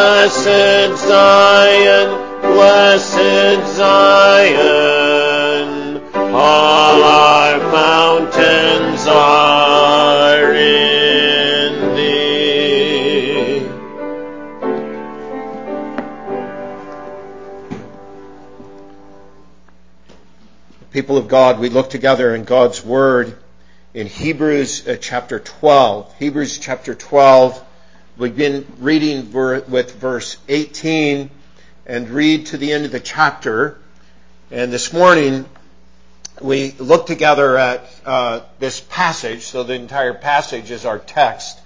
Blessed Zion, blessed Zion, all our mountains are in thee. People of God, we look together in God's Word in Hebrews uh, chapter 12. Hebrews chapter 12. We've been reading ver- with verse 18 and read to the end of the chapter. And this morning we look together at uh, this passage. So the entire passage is our text.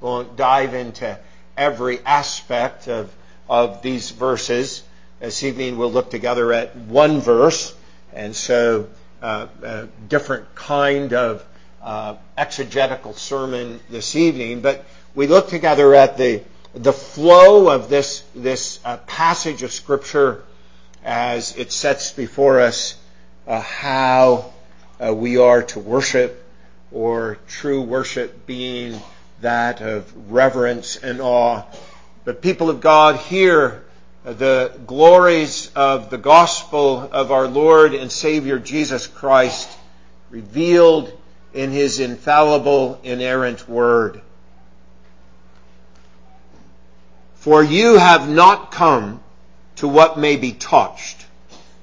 We won't dive into every aspect of, of these verses. This evening we'll look together at one verse. And so uh, a different kind of uh, exegetical sermon this evening, but we look together at the the flow of this this uh, passage of Scripture as it sets before us uh, how uh, we are to worship, or true worship being that of reverence and awe. But people of God, hear the glories of the gospel of our Lord and Savior Jesus Christ revealed in his infallible, inerrant word. For you have not come to what may be touched,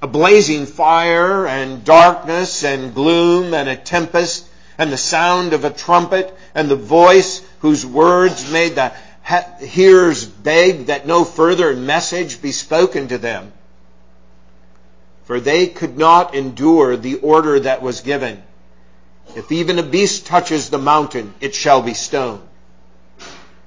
a blazing fire and darkness and gloom and a tempest and the sound of a trumpet and the voice whose words made the hearers beg that no further message be spoken to them. For they could not endure the order that was given. If even a beast touches the mountain, it shall be stoned.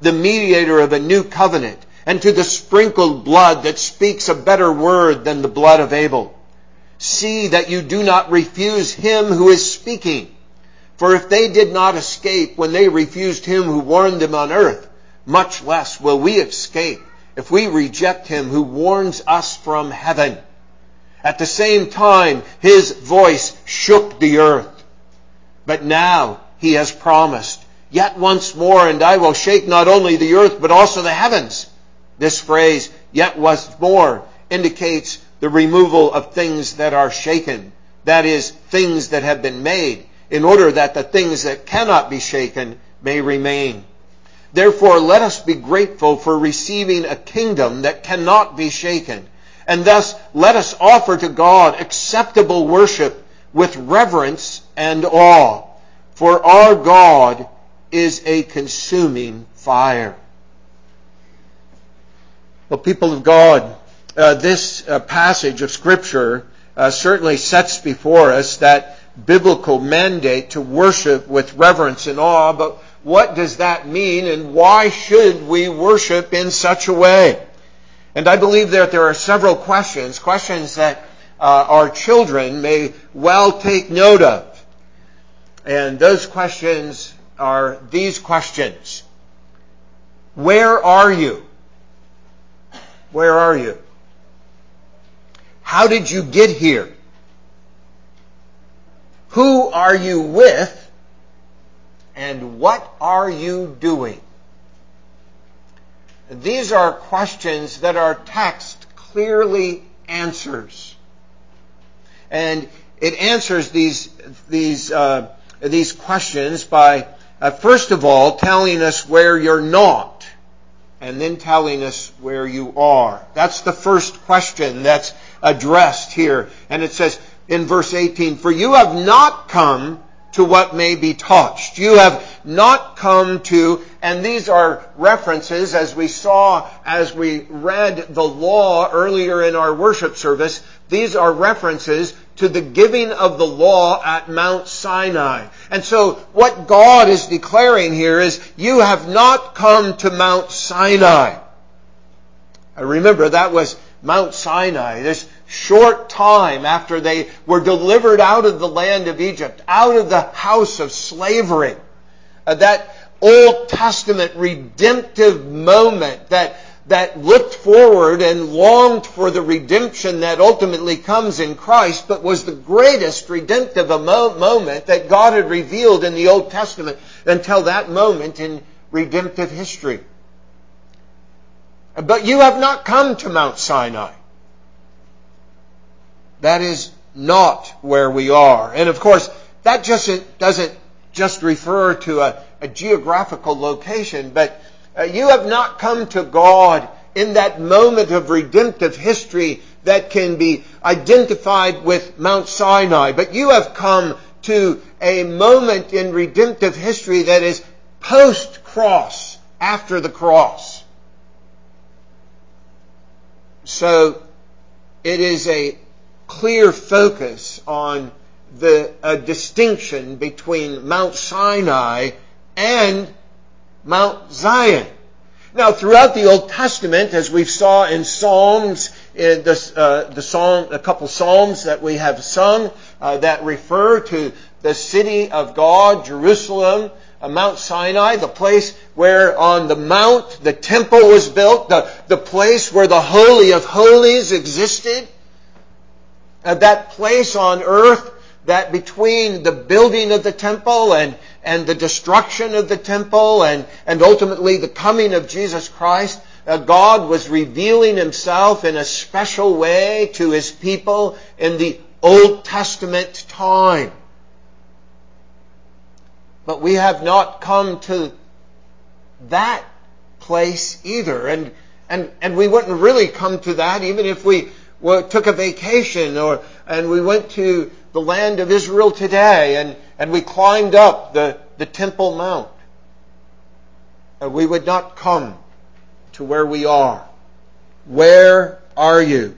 the mediator of a new covenant, and to the sprinkled blood that speaks a better word than the blood of Abel. See that you do not refuse him who is speaking. For if they did not escape when they refused him who warned them on earth, much less will we escape if we reject him who warns us from heaven. At the same time, his voice shook the earth. But now he has promised, yet once more, and I will shake not only the earth, but also the heavens. This phrase, yet once more, indicates the removal of things that are shaken. That is, things that have been made, in order that the things that cannot be shaken may remain. Therefore, let us be grateful for receiving a kingdom that cannot be shaken. And thus, let us offer to God acceptable worship with reverence and awe. For our God is a consuming fire. Well, people of God, uh, this uh, passage of Scripture uh, certainly sets before us that biblical mandate to worship with reverence and awe, but what does that mean and why should we worship in such a way? And I believe that there are several questions, questions that uh, our children may well take note of. And those questions are these questions. Where are you? Where are you? How did you get here? Who are you with? And what are you doing? These are questions that our text clearly answers. And it answers these, these, uh, these questions by, uh, first of all, telling us where you're not, and then telling us where you are. That's the first question that's addressed here. And it says in verse 18, For you have not come to what may be touched. You have not come to, and these are references as we saw as we read the law earlier in our worship service, these are references to the giving of the law at Mount Sinai. And so what God is declaring here is, you have not come to Mount Sinai. I remember, that was Mount Sinai. This short time after they were delivered out of the land of Egypt, out of the house of slavery. Uh, that Old Testament redemptive moment that, that looked forward and longed for the redemption that ultimately comes in Christ, but was the greatest redemptive moment that God had revealed in the Old Testament until that moment in redemptive history. But you have not come to Mount Sinai. That is not where we are. And of course, that just doesn't just refer to a, a geographical location, but uh, you have not come to God in that moment of redemptive history that can be identified with Mount Sinai, but you have come to a moment in redemptive history that is post cross, after the cross. So it is a clear focus on the distinction between Mount Sinai and Mount Zion. Now, throughout the Old Testament, as we saw in Psalms, in this, uh, the psalm, a couple psalms that we have sung uh, that refer to the city of God, Jerusalem, uh, Mount Sinai, the place where on the mount the temple was built, the, the place where the Holy of Holies existed, uh, that place on earth that between the building of the temple and, and the destruction of the temple and, and ultimately the coming of Jesus Christ, uh, God was revealing himself in a special way to his people in the Old Testament time. But we have not come to that place either. And, and, and we wouldn't really come to that even if we took a vacation or, and we went to the land of Israel today and, and we climbed up the, the Temple Mount. We would not come to where we are. Where are you?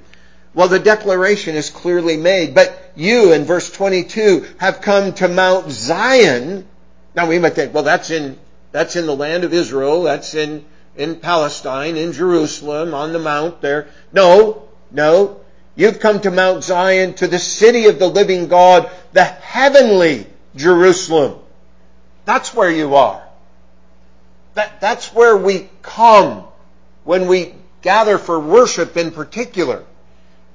Well, the declaration is clearly made, but you in verse 22 have come to Mount Zion. Now we might think, well, that's in, that's in the land of Israel. That's in, in Palestine, in Jerusalem, on the mount there. No, no. You've come to Mount Zion, to the city of the living God, the heavenly Jerusalem. That's where you are. That, that's where we come when we gather for worship in particular.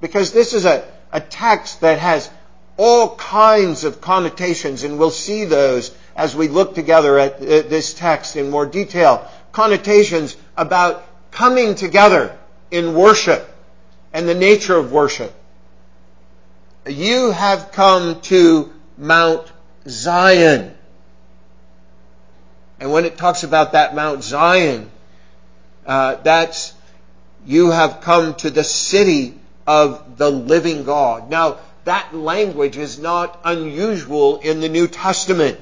Because this is a, a text that has all kinds of connotations, and we'll see those as we look together at this text in more detail. Connotations about coming together in worship and the nature of worship. You have come to Mount Zion. And when it talks about that Mount Zion, uh, that's you have come to the city of the living God. Now, that language is not unusual in the New Testament.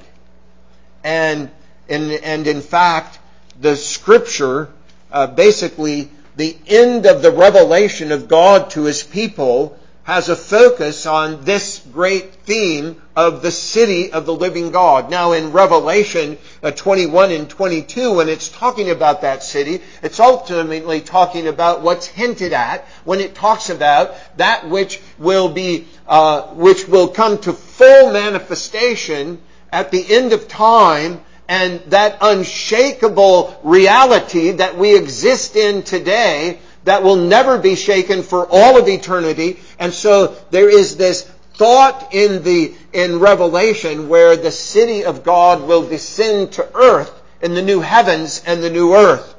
And, and, and in fact, the scripture uh, basically the end of the revelation of God to his people has a focus on this great theme of the city of the living God. Now in Revelation uh, 21 and 22, when it's talking about that city, it's ultimately talking about what's hinted at when it talks about that which will be, uh, which will come to full manifestation at the end of time and that unshakable reality that we exist in today that will never be shaken for all of eternity. And so there is this thought in the, in Revelation where the city of God will descend to earth in the new heavens and the new earth.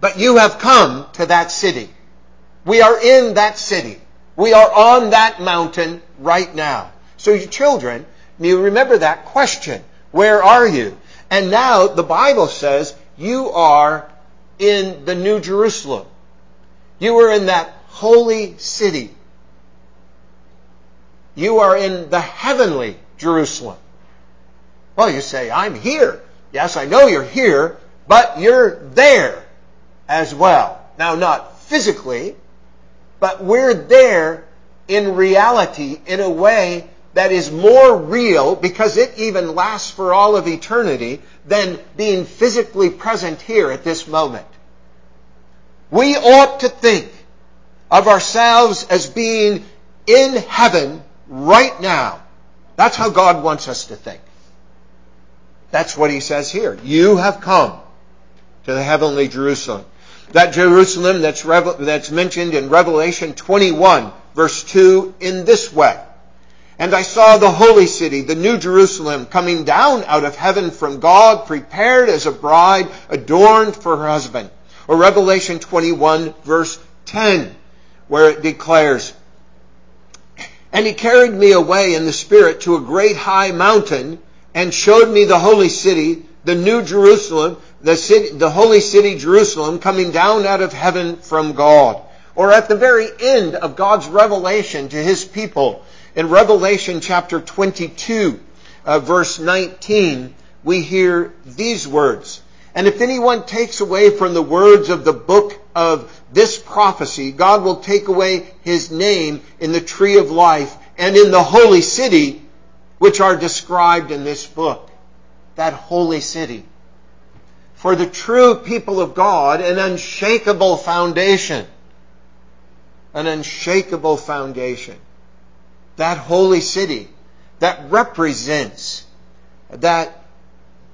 But you have come to that city. We are in that city. We are on that mountain right now. So you children, you remember that question. Where are you? And now the Bible says you are in the New Jerusalem. You are in that holy city. You are in the heavenly Jerusalem. Well, you say, I'm here. Yes, I know you're here, but you're there as well. Now, not physically, but we're there in reality in a way that is more real because it even lasts for all of eternity than being physically present here at this moment. We ought to think of ourselves as being in heaven right now. That's how God wants us to think. That's what he says here. You have come to the heavenly Jerusalem. That Jerusalem that's, that's mentioned in Revelation 21 verse 2 in this way. And I saw the holy city, the new Jerusalem, coming down out of heaven from God, prepared as a bride adorned for her husband. Or Revelation 21 verse 10, where it declares, And he carried me away in the Spirit to a great high mountain and showed me the holy city, the new Jerusalem, the city, the holy city Jerusalem coming down out of heaven from God. Or at the very end of God's revelation to his people, in Revelation chapter 22, uh, verse 19, we hear these words. And if anyone takes away from the words of the book of this prophecy, God will take away his name in the tree of life and in the holy city, which are described in this book. That holy city. For the true people of God, an unshakable foundation. An unshakable foundation that holy city that represents that,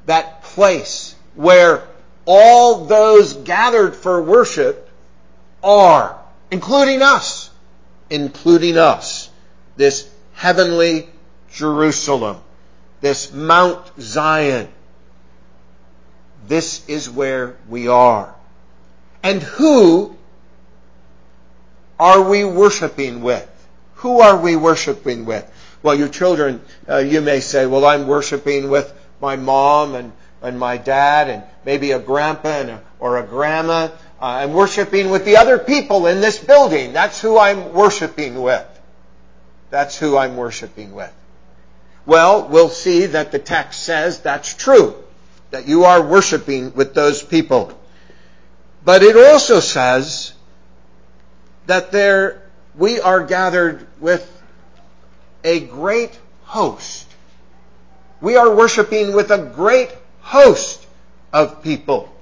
that place where all those gathered for worship are, including us, including us, this heavenly Jerusalem, this Mount Zion. This is where we are. And who are we worshiping with? Who are we worshiping with? Well, your children, uh, you may say, well, I'm worshiping with my mom and, and my dad and maybe a grandpa and a, or a grandma. Uh, I'm worshiping with the other people in this building. That's who I'm worshiping with. That's who I'm worshiping with. Well, we'll see that the text says that's true, that you are worshiping with those people. But it also says that there we are gathered with a great host. We are worshiping with a great host of people.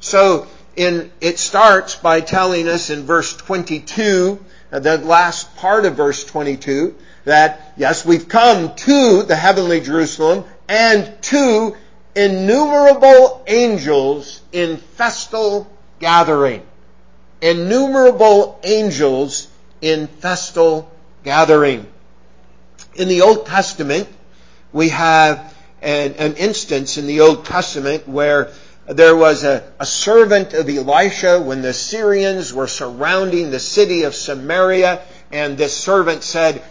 So in, it starts by telling us in verse 22, uh, the last part of verse 22, that yes, we've come to the heavenly Jerusalem and to innumerable angels in festal gathering. Innumerable angels in festal gathering. In the Old Testament, we have an, an instance in the Old Testament where there was a, a, servant of Elisha when the Syrians were surrounding the city of Samaria, and this servant said,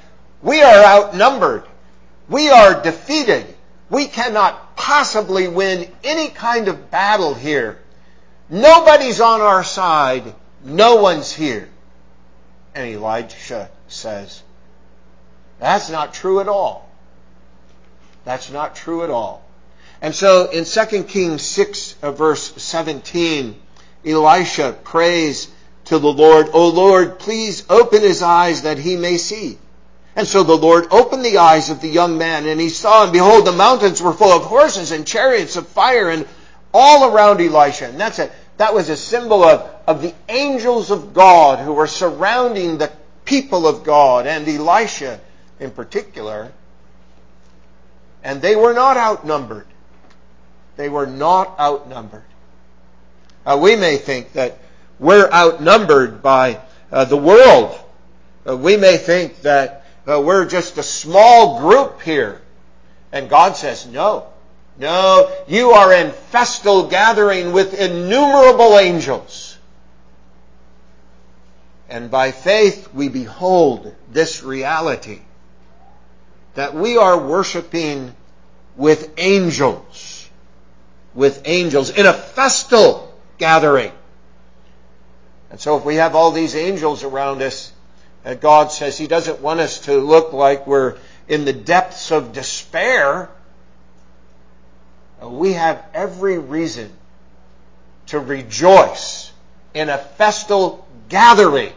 We are outnumbered. We are defeated. We cannot possibly win any kind of battle here. Nobody's on our side. No one's here. And Elisha says, That's not true at all. That's not true at all. And so in 2 Kings 6, uh, verse 17, Elisha prays to the Lord, O Lord, please open his eyes that he may see. And so the Lord opened the eyes of the young man, and he saw, and behold, the mountains were full of horses and chariots of fire, and all around Elisha. And that's it. That was a symbol of, of the angels of God who were surrounding the people of God and Elisha in particular. And they were not outnumbered. They were not outnumbered. Uh, we may think that we're outnumbered by uh, the world. Uh, we may think that uh, we're just a small group here. And God says, no. No, you are in festal gathering with innumerable angels. And by faith we behold this reality that we are worshiping with angels, with angels in a festal gathering. And so if we have all these angels around us, God says He doesn't want us to look like we're in the depths of despair we have every reason to rejoice in a festal gathering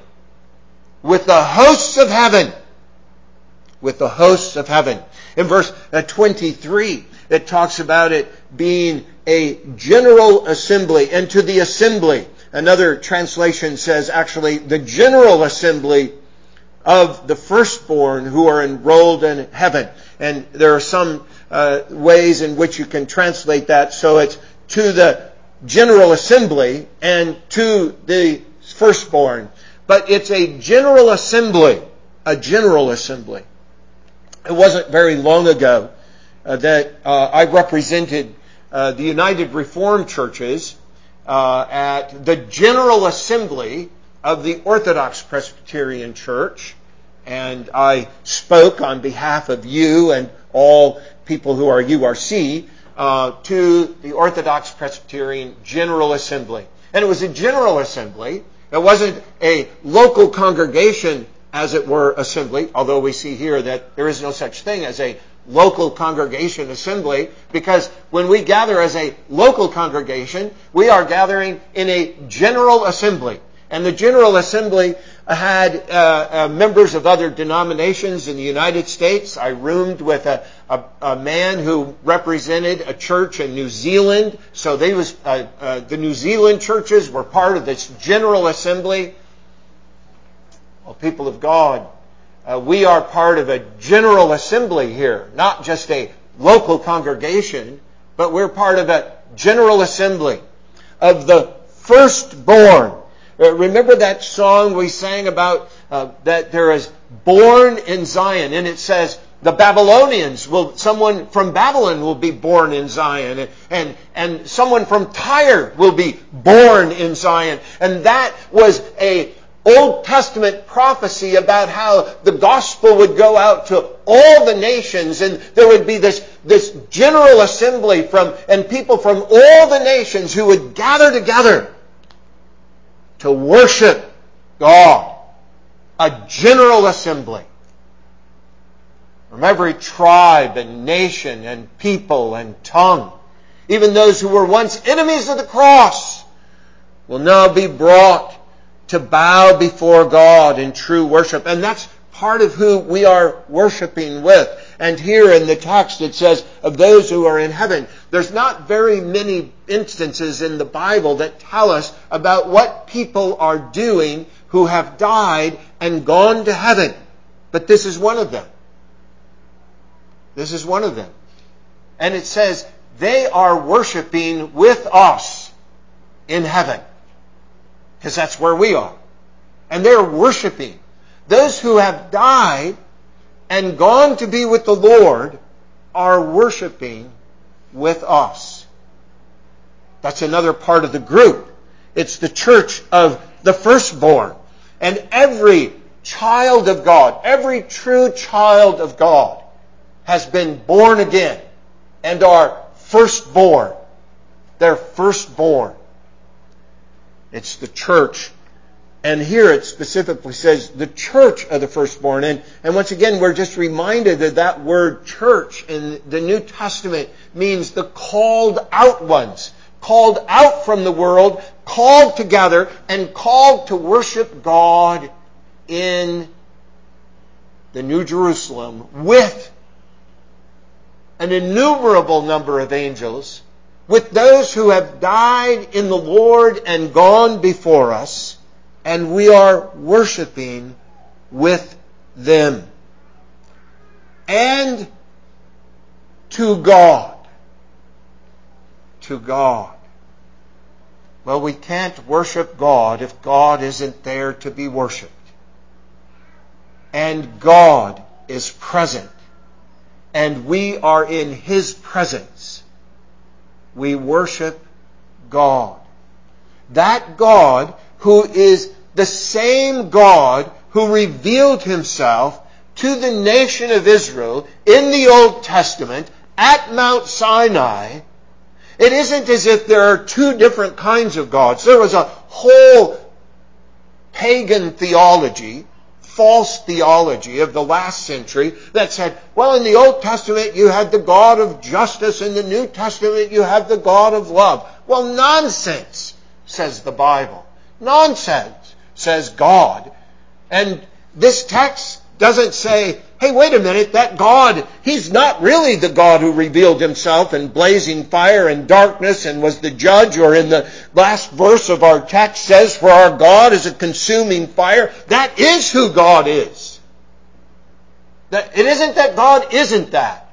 with the hosts of heaven. With the hosts of heaven. In verse uh, 23, it talks about it being a general assembly, and to the assembly, Another translation says actually the general assembly of the firstborn who are enrolled in heaven. And there are some uh, ways in which you can translate that so it's to the general assembly and to the firstborn. But it's a general assembly, a general assembly. It wasn't very long ago uh, that uh, I represented uh, the United Reformed Churches uh, at the General Assembly of the Orthodox Presbyterian Church, and I spoke on behalf of you and all people who are URC uh, to the Orthodox Presbyterian General Assembly. And it was a General Assembly. It wasn't a local congregation, as it were, assembly, although we see here that there is no such thing as a local congregation assembly because when we gather as a local congregation, we are gathering in a general assembly. And the General Assembly had uh, uh, members of other denominations in the United States. I roomed with a, a, a man who represented a church in New Zealand. So they was uh, uh the New Zealand churches were part of this General Assembly. Well, people of God, uh, we are part of a General Assembly here, not just a local congregation, but we're part of a General Assembly of the firstborn remember that song we sang about uh, that there is born in Zion, and it says the Babylonians will, someone from Babylon will be born in Zion, and, and, and someone from Tyre will be born in Zion. And that was a Old Testament prophecy about how the gospel would go out to all the nations and there would be this, this general assembly from, and people from all the nations who would gather together to worship God. A general assembly from every tribe and nation and people and tongue. Even those who were once enemies of the cross will now be brought to bow before God in true worship. And that's part of who we are worshiping with. And here in the text it says, of those who are in heaven. There's not very many instances in the Bible that tell us about what people are doing who have died and gone to heaven. But this is one of them. This is one of them. And it says, they are worshiping with us in heaven. Because that's where we are. And they're worshiping. Those who have died and gone to be with the Lord are worshiping with us. That's another part of the group. It's the church of the firstborn. And every child of God, every true child of God has been born again and are firstborn. They're firstborn. It's the church and here it specifically says the church of the firstborn. And, and once again, we're just reminded that that word church in the New Testament means the called out ones. Called out from the world, called together, and called to worship God in the New Jerusalem with an innumerable number of angels, with those who have died in the Lord and gone before us and we are worshiping with them. And to God. To God. Well, we can't worship God if God isn't there to be worshiped. And God is present. And we are in His presence. We worship God. That God who is the same God who revealed himself to the nation of Israel in the Old Testament at Mount Sinai, it isn't as if there are two different kinds of gods. There was a whole pagan theology, false theology of the last century that said, well, in the Old Testament you had the God of justice, in the New Testament you have the God of love. Well, nonsense, says the Bible. Nonsense says God. And this text doesn't say hey, wait a minute, that God, He's not really the God who revealed Himself in blazing fire and darkness and was the judge, or in the last verse of our text says, for our God is a consuming fire. That is who God is. It isn't that God isn't that.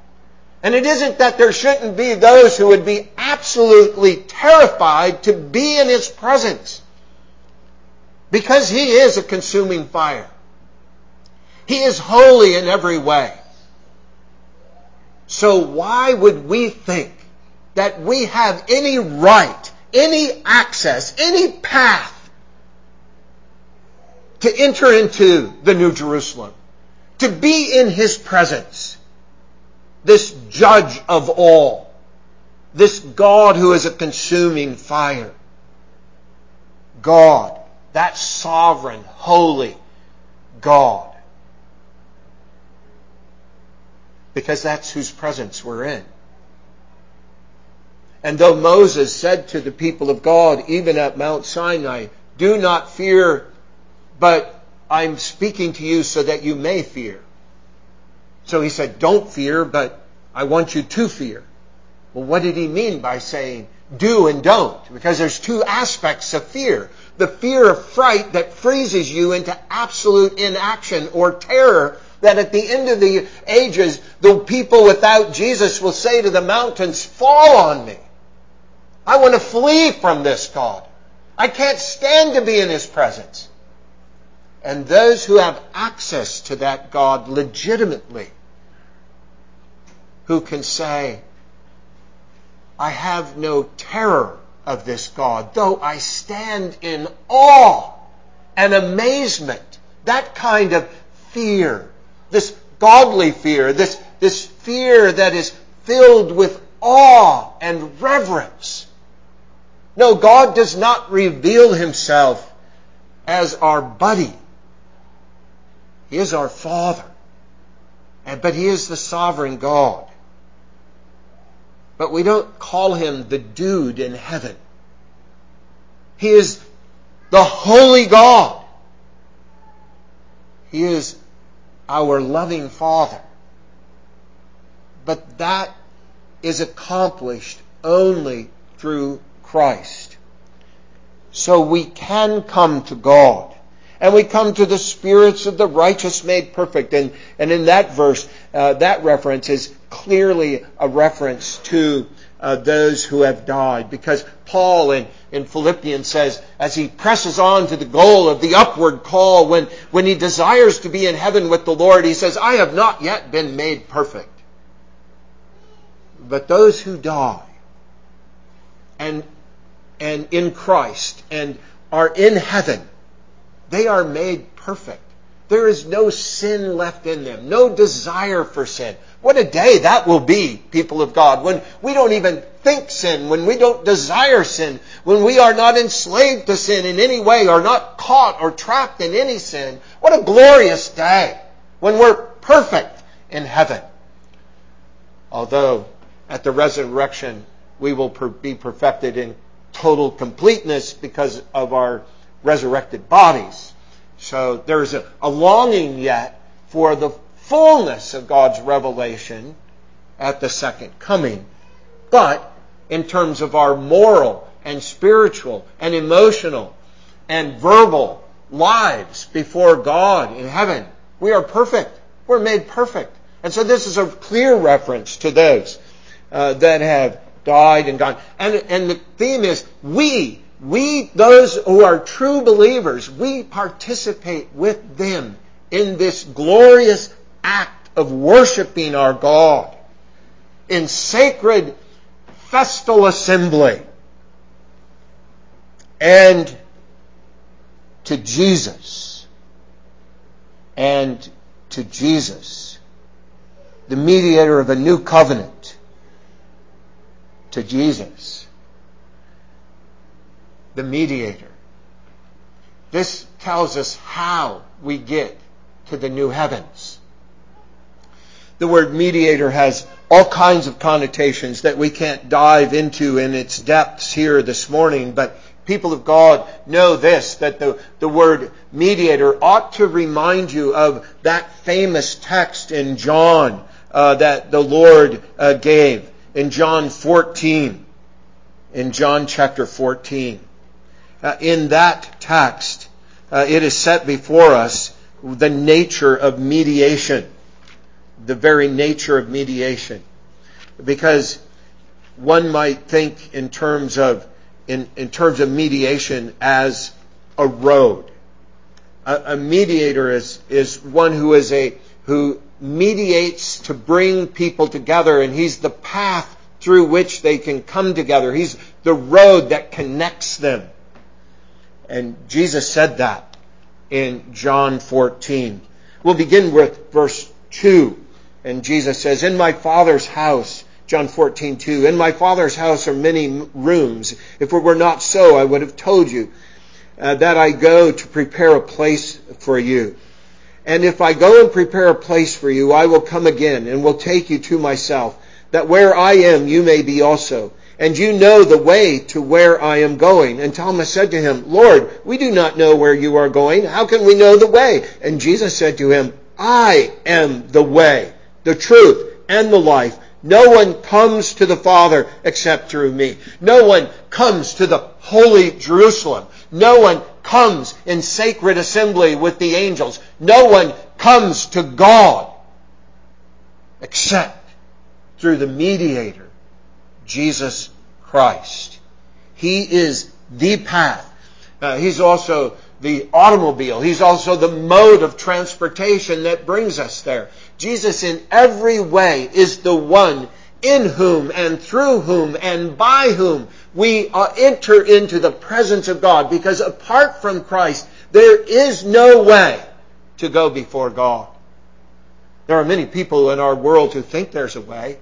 And it isn't that there shouldn't be those who would be absolutely terrified to be in His presence. Because He is a consuming fire. He is holy in every way. So why would we think that we have any right, any access, any path to enter into the New Jerusalem, to be in His presence? This judge of all, this God who is a consuming fire. God, that sovereign, holy God. because that's whose presence we're in. And though Moses said to the people of God, even at Mount Sinai, do not fear, but I'm speaking to you so that you may fear. So he said, don't fear, but I want you to fear. Well, what did he mean by saying do and don't? Because there's two aspects of fear. The fear of fright that freezes you into absolute inaction or terror that at the end of the ages, the people without Jesus will say to the mountains, fall on me. I want to flee from this God. I can't stand to be in His presence. And those who have access to that God legitimately, who can say, I have no terror of this God, though I stand in awe and amazement, that kind of fear this godly fear, this, this fear that is filled with awe and reverence. No, God does not reveal himself as our buddy. He is our Father. But He is the sovereign God. But we don't call Him the dude in heaven. He is the holy God. He is our loving Father. But that is accomplished only through Christ. So we can come to God. And we come to the spirits of the righteous made perfect. And, and in that verse, uh, that reference is clearly a reference to uh, those who have died. Because Paul in, in Philippians says, as he presses on to the goal of the upward call, when, when he desires to be in heaven with the Lord, he says, I have not yet been made perfect. But those who die and, and in Christ and are in heaven, they are made perfect. There is no sin left in them, no desire for sin. What a day that will be, people of God, when we don't even think sin, when we don't desire sin, when we are not enslaved to sin in any way or not caught or trapped in any sin. What a glorious day when we're perfect in heaven. Although at the resurrection we will be perfected in total completeness because of our resurrected bodies. So there's a, a longing yet for the fullness of God's revelation at the second coming. But in terms of our moral and spiritual and emotional and verbal lives before God in heaven, we are perfect. We're made perfect. And so this is a clear reference to those uh, that have died and gone. And, and the theme is we, we, those who are true believers, we participate with them in this glorious act of worshiping our God in sacred festal assembly and to Jesus. And to Jesus, the mediator of a new covenant, to Jesus, the mediator. This tells us how we get to the new heavens. The word mediator has all kinds of connotations that we can't dive into in its depths here this morning, but people of God, know this, that the, the word mediator ought to remind you of that famous text in John uh, that the Lord uh, gave in John 14, in John chapter 14. Uh, in that text, uh, it is set before us the nature of mediation, the very nature of mediation. Because one might think in terms of in, in terms of mediation as a road. A, a mediator is, is one who is a who mediates to bring people together, and he's the path through which they can come together. He's the road that connects them. And Jesus said that in John 14. We'll begin with verse 2. And Jesus says, In my Father's house, John 14, 2, In my Father's house are many rooms. If it were not so, I would have told you uh, that I go to prepare a place for you. And if I go and prepare a place for you, I will come again and will take you to myself, that where I am, you may be also. And you know the way to where I am going. And Thomas said to him, Lord, we do not know where you are going. How can we know the way? And Jesus said to him, I am the way, the truth, and the life. No one comes to the Father except through me. No one comes to the holy Jerusalem. No one comes in sacred assembly with the angels. No one comes to God except through the mediator, Jesus Christ. He is the path. Uh, he's also the automobile. He's also the mode of transportation that brings us there. Jesus in every way is the one in whom and through whom and by whom we enter into the presence of God because apart from Christ, there is no way to go before God. There are many people in our world who think there's a way.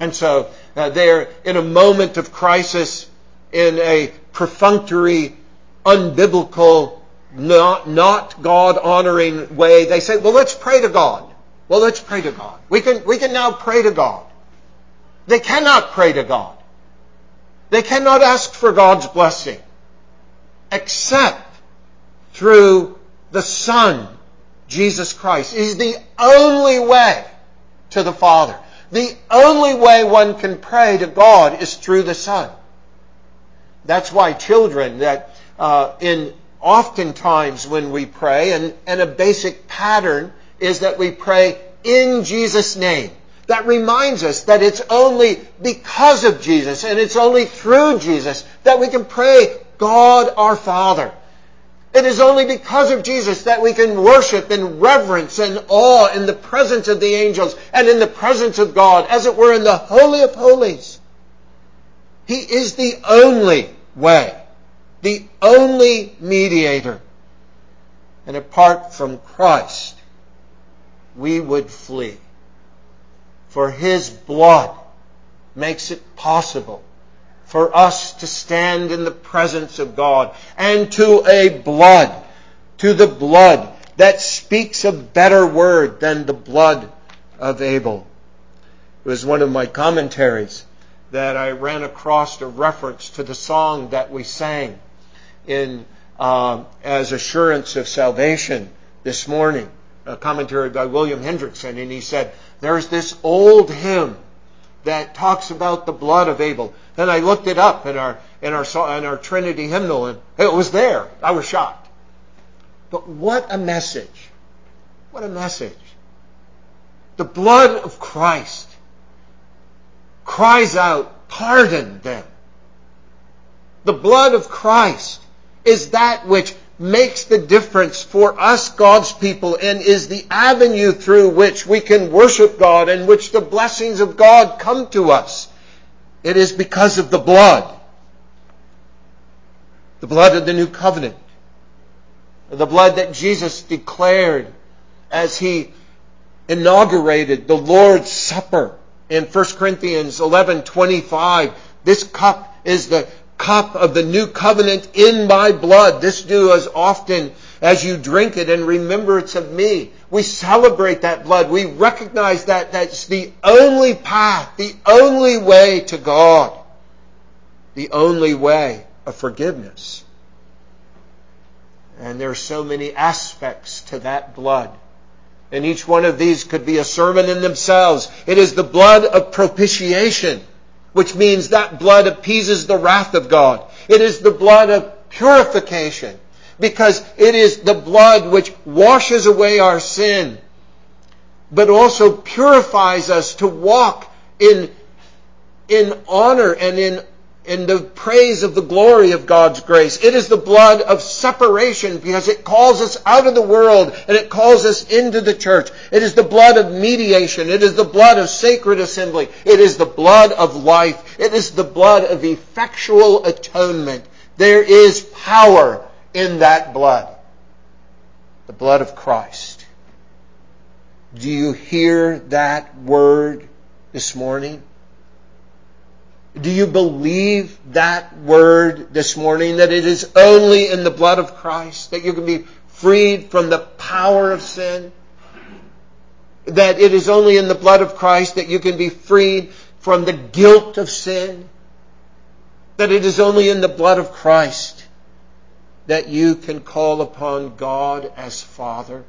And so uh, they're in a moment of crisis, in a perfunctory, unbiblical, not, not God honoring way. They say, well, let's pray to God. Well, let's pray to God. We can, we can now pray to God. They cannot pray to God. They cannot ask for God's blessing except through the Son, Jesus Christ. Is the only way to the Father. The only way one can pray to God is through the Son. That's why children that uh, in oftentimes when we pray, and, and a basic pattern is that we pray in Jesus' name. That reminds us that it's only because of Jesus and it's only through Jesus that we can pray God our Father. It is only because of Jesus that we can worship in reverence and awe in the presence of the angels and in the presence of God, as it were in the Holy of Holies. He is the only way, the only mediator. And apart from Christ, we would flee. For His blood makes it possible for us to stand in the presence of God and to a blood, to the blood that speaks a better word than the blood of Abel. It was one of my commentaries that I ran across a reference to the song that we sang in uh, as assurance of salvation this morning a commentary by William Hendriksen, and he said, There's this old hymn that talks about the blood of Abel. Then I looked it up in our in our in our Trinity hymnal, and it was there. I was shocked. But what a message! What a message! The blood of Christ cries out, "Pardon them." The blood of Christ is that which makes the difference for us, God's people, and is the avenue through which we can worship God and which the blessings of God come to us. It is because of the blood. The blood of the new covenant. The blood that Jesus declared as he inaugurated the Lord's Supper in 1 Corinthians 11:25. This cup is the cup of the new covenant in my blood. This do as often as you drink it in remembrance of me. We celebrate that blood. We recognize that that's the only path, the only way to God. The only way of forgiveness. And there are so many aspects to that blood. And each one of these could be a sermon in themselves. It is the blood of propitiation, which means that blood appeases the wrath of God. It is the blood of purification, because it is the blood which washes away our sin, but also purifies us to walk in, in honor and in in the praise of the glory of God's grace. It is the blood of separation because it calls us out of the world and it calls us into the church. It is the blood of mediation. It is the blood of sacred assembly. It is the blood of life. It is the blood of effectual atonement. There is power in that blood. The blood of Christ. Do you hear that word this morning? Do you believe that word this morning that it is only in the blood of Christ that you can be freed from the power of sin? That it is only in the blood of Christ that you can be freed from the guilt of sin? That it is only in the blood of Christ that you can call upon God as Father?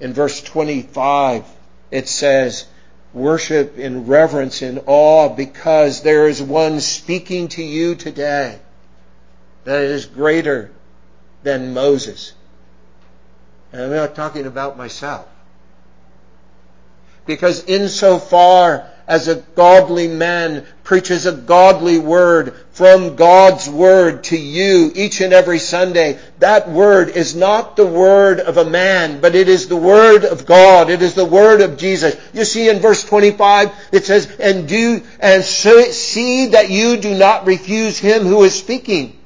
In verse 25, it says, worship in reverence and awe because there is one speaking to you today that is greater than Moses. And I'm not talking about myself. Because insofar as a godly man preaches a godly word from God's word to you each and every Sunday, that word is not the word of a man, but it is the word of God. It is the word of Jesus. You see in verse 25, it says, and do, and see that you do not refuse him who is speaking.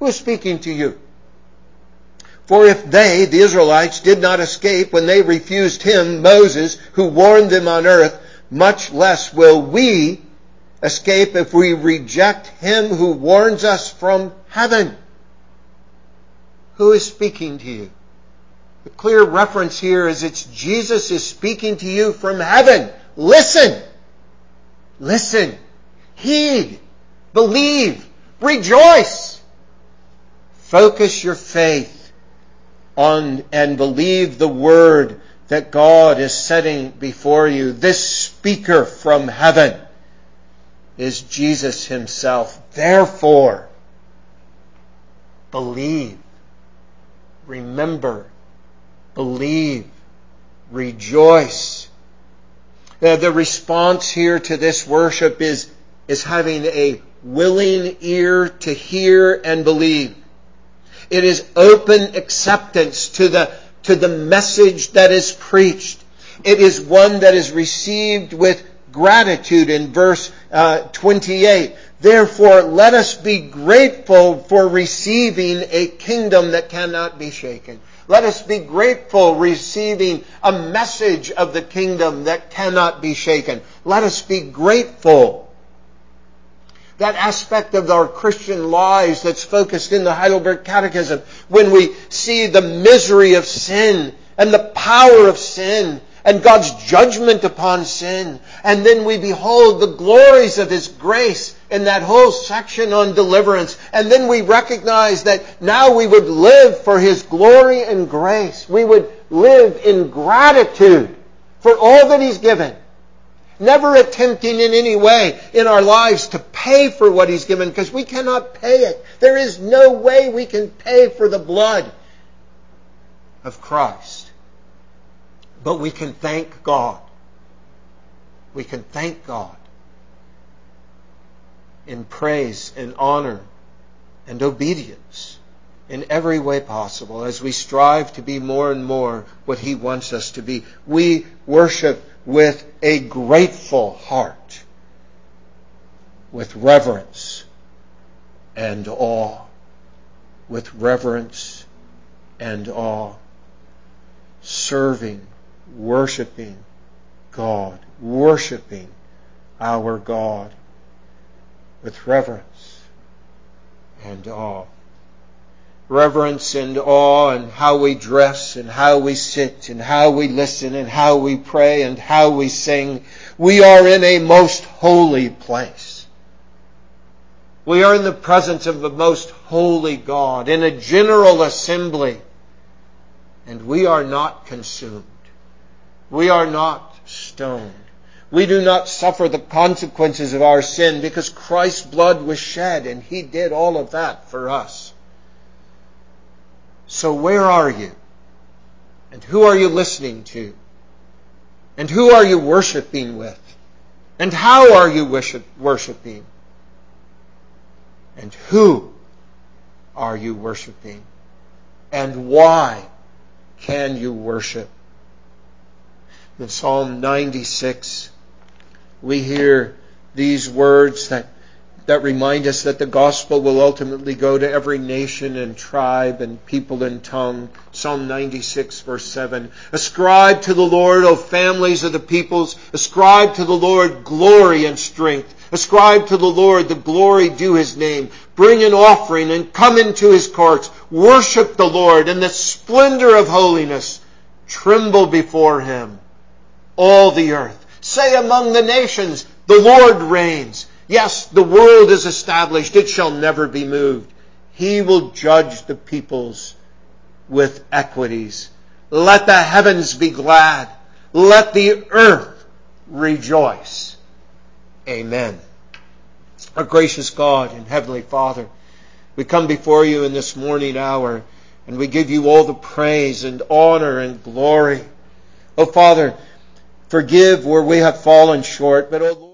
Who is speaking to you? For if they, the Israelites, did not escape when they refused him, Moses, who warned them on earth, much less will we escape if we reject him who warns us from heaven. Who is speaking to you? The clear reference here is it's Jesus is speaking to you from heaven. Listen. Listen. Heed. Believe. Rejoice. Focus your faith on and believe the word that God is setting before you. This speaker from heaven is Jesus himself. Therefore, believe, remember, believe, rejoice. The response here to this worship is, is having a willing ear to hear and believe. It is open acceptance to the to the message that is preached. It is one that is received with gratitude in verse uh, 28. Therefore, let us be grateful for receiving a kingdom that cannot be shaken. Let us be grateful receiving a message of the kingdom that cannot be shaken. Let us be grateful that aspect of our Christian lives that's focused in the Heidelberg Catechism, when we see the misery of sin and the power of sin and God's judgment upon sin, and then we behold the glories of His grace in that whole section on deliverance, and then we recognize that now we would live for His glory and grace. We would live in gratitude for all that He's given Never attempting in any way in our lives to pay for what He's given because we cannot pay it. There is no way we can pay for the blood of Christ. But we can thank God. We can thank God in praise and honor and obedience in every way possible as we strive to be more and more what He wants us to be. We worship with a grateful heart, with reverence and awe, with reverence and awe, serving, worshiping God, worshiping our God with reverence and awe reverence and awe and how we dress and how we sit and how we listen and how we pray and how we sing. We are in a most holy place. We are in the presence of the most holy God, in a general assembly, and we are not consumed. We are not stoned. We do not suffer the consequences of our sin because Christ's blood was shed and He did all of that for us. So where are you? And who are you listening to? And who are you worshiping with? And how are you worshiping? And who are you worshiping? And why can you worship? In Psalm 96, we hear these words that, that remind us that the gospel will ultimately go to every nation and tribe and people and tongue. Psalm 96 verse 7. Ascribe to the Lord, O families of the peoples. Ascribe to the Lord glory and strength. Ascribe to the Lord the glory due his name. Bring an offering and come into his courts. Worship the Lord in the splendor of holiness. Tremble before him, all the earth. Say among the nations, the Lord reigns. Yes, the world is established. It shall never be moved. He will judge the peoples with equities. Let the heavens be glad. Let the earth rejoice. Amen. Our gracious God and Heavenly Father, we come before you in this morning hour and we give you all the praise and honor and glory. Oh Father, forgive where we have fallen short, but oh Lord,